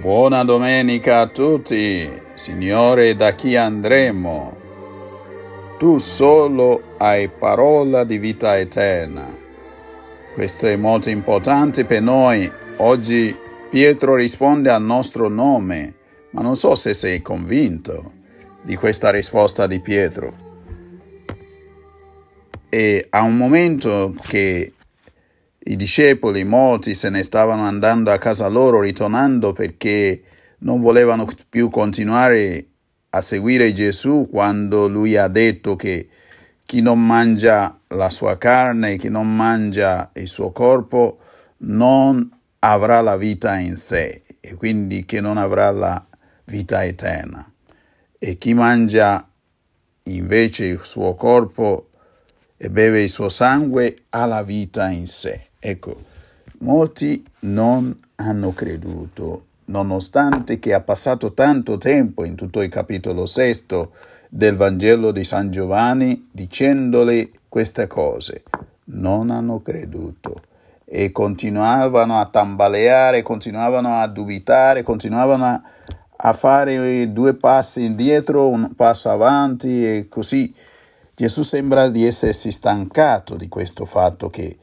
Buona domenica a tutti, Signore, da chi andremo? Tu solo hai parola di vita eterna. Questo è molto importante per noi. Oggi Pietro risponde al nostro nome, ma non so se sei convinto di questa risposta di Pietro. E a un momento che i discepoli, molti, se ne stavano andando a casa loro, ritornando perché non volevano più continuare a seguire Gesù quando lui ha detto che chi non mangia la sua carne, chi non mangia il suo corpo, non avrà la vita in sé e quindi che non avrà la vita eterna. E chi mangia invece il suo corpo e beve il suo sangue ha la vita in sé. Ecco, molti non hanno creduto, nonostante che ha passato tanto tempo in tutto il capitolo sesto del Vangelo di San Giovanni dicendole queste cose. Non hanno creduto e continuavano a tambaleare, continuavano a dubitare, continuavano a, a fare due passi indietro, un passo avanti e così. Gesù sembra di essersi stancato di questo fatto che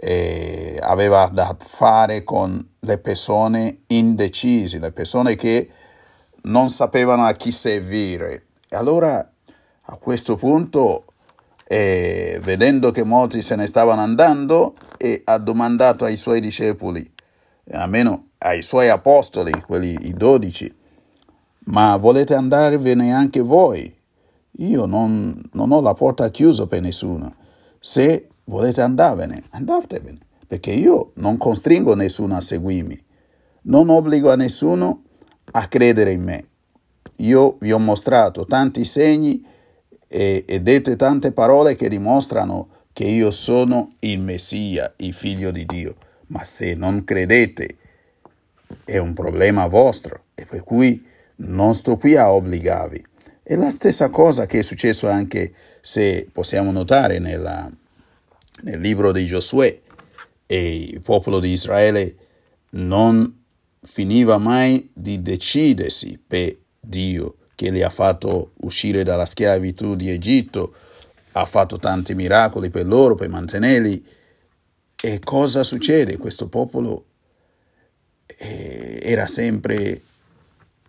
eh, aveva da fare con le persone indecise, le persone che non sapevano a chi servire. E allora a questo punto, eh, vedendo che molti se ne stavano andando, e ha domandato ai suoi discepoli, almeno ai suoi apostoli, quelli i dodici, ma volete andarvene anche voi? Io non, non ho la porta chiusa per nessuno. Se volete andarvene, andatevene, perché io non costringo nessuno a seguirmi, non obbligo a nessuno a credere in me. Io vi ho mostrato tanti segni e, e dette tante parole che dimostrano che io sono il Messia, il figlio di Dio. Ma se non credete, è un problema vostro e per cui non sto qui a obbligarvi. È la stessa cosa che è successo anche se possiamo notare nella, nel libro di Giosuè e il popolo di Israele non finiva mai di decidersi per Dio che li ha fatto uscire dalla schiavitù di Egitto, ha fatto tanti miracoli per loro, per mantenerli. E cosa succede? Questo popolo eh, era sempre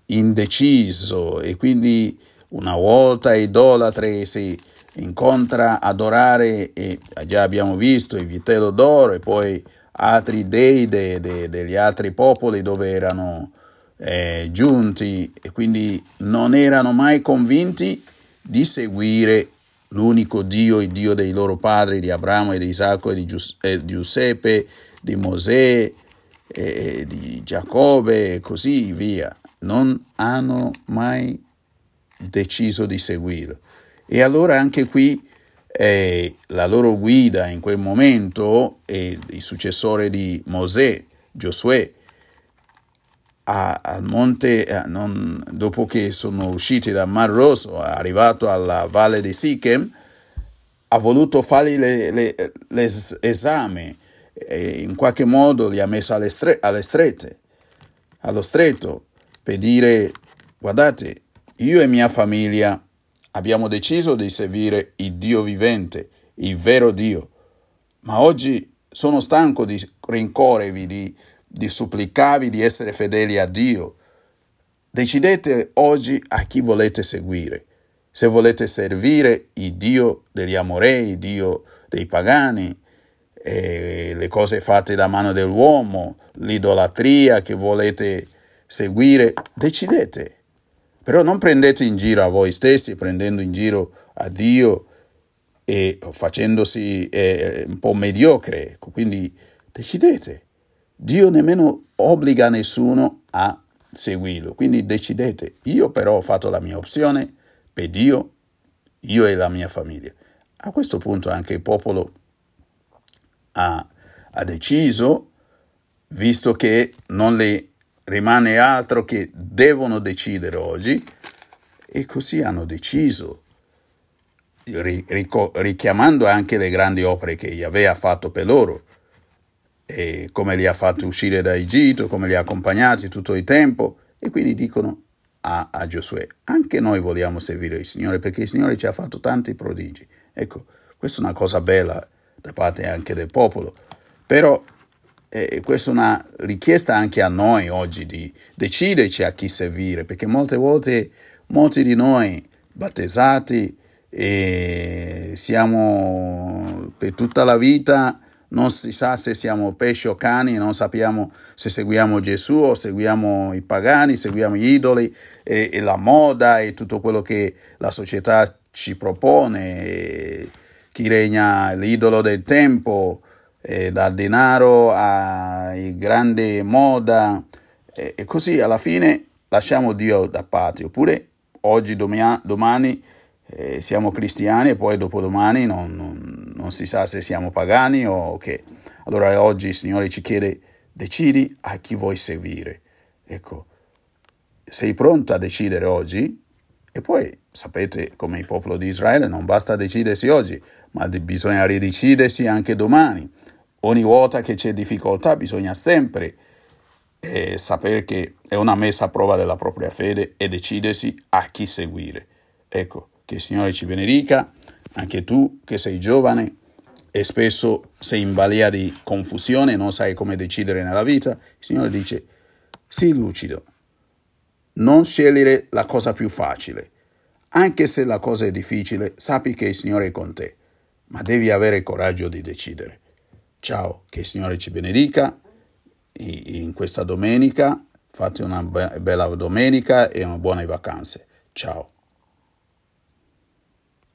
indeciso e quindi una volta idolatre si incontra adorare, e già abbiamo visto il vitello d'oro e poi altri dei de, de, degli altri popoli dove erano eh, giunti e quindi non erano mai convinti di seguire l'unico Dio, il Dio dei loro padri, di Abramo e di Isacco e di, Gius- e di Giuseppe, di Mosè, e di Giacobbe e così via. Non hanno mai deciso di seguirlo. E allora anche qui eh, la loro guida in quel momento, e il successore di Mosè, Giosuè, al monte, a, non, dopo che sono usciti dal Mar Rosso, è arrivato alla valle di Sichem, ha voluto fargli l'esame e in qualche modo li ha messo alle, stre, alle strette, allo stretto, per dire, guardate, io e mia famiglia abbiamo deciso di servire il Dio vivente, il vero Dio. Ma oggi sono stanco di rincorrervi, di, di supplicarvi di essere fedeli a Dio. Decidete oggi a chi volete seguire. Se volete servire il Dio degli amorei, il Dio dei pagani, le cose fatte da mano dell'uomo, l'idolatria che volete seguire, decidete. Però non prendete in giro a voi stessi, prendendo in giro a Dio e facendosi eh, un po' mediocre. Quindi decidete. Dio nemmeno obbliga nessuno a seguirlo. Quindi decidete. Io però ho fatto la mia opzione per Dio, io e la mia famiglia. A questo punto anche il popolo ha, ha deciso, visto che non le rimane altro che devono decidere oggi e così hanno deciso, richiamando anche le grandi opere che Yahweh ha fatto per loro. e come li ha fatti uscire da Egitto, come li ha accompagnati tutto il tempo. E quindi dicono a, a Giosuè, anche noi vogliamo servire il Signore perché il Signore ci ha fatto tanti prodigi. Ecco, questa è una cosa bella da parte anche del popolo. Però eh, questa è una richiesta anche a noi oggi di deciderci a chi servire, perché molte volte molti di noi battezzati e siamo per tutta la vita non si sa se siamo pesci o cani, non sappiamo se seguiamo Gesù o seguiamo i pagani, seguiamo gli idoli e, e la moda e tutto quello che la società ci propone, chi regna l'idolo del tempo, eh, dal denaro ai grandi moda e, e così alla fine lasciamo Dio da parte, oppure oggi, domani eh, siamo cristiani e poi dopodomani non, non, non, si sa se siamo pagani o che. Allora oggi il Signore ci chiede, decidi a chi vuoi servire. Ecco, sei pronto a decidere oggi? E poi sapete come il popolo di Israele non basta decidersi oggi, ma bisogna ridecidersi anche domani. Ogni volta che c'è difficoltà bisogna sempre eh, sapere che è una messa a prova della propria fede e decidersi a chi seguire. Ecco, che il Signore ci benedica, anche tu che sei giovane e spesso sei in balia di confusione, non sai come decidere nella vita, il Signore dice, sii lucido, non scegliere la cosa più facile. Anche se la cosa è difficile, sappi che il Signore è con te, ma devi avere coraggio di decidere. Ciao, che il Signore ci benedica in questa domenica, fate una bella domenica e buone vacanze. Ciao.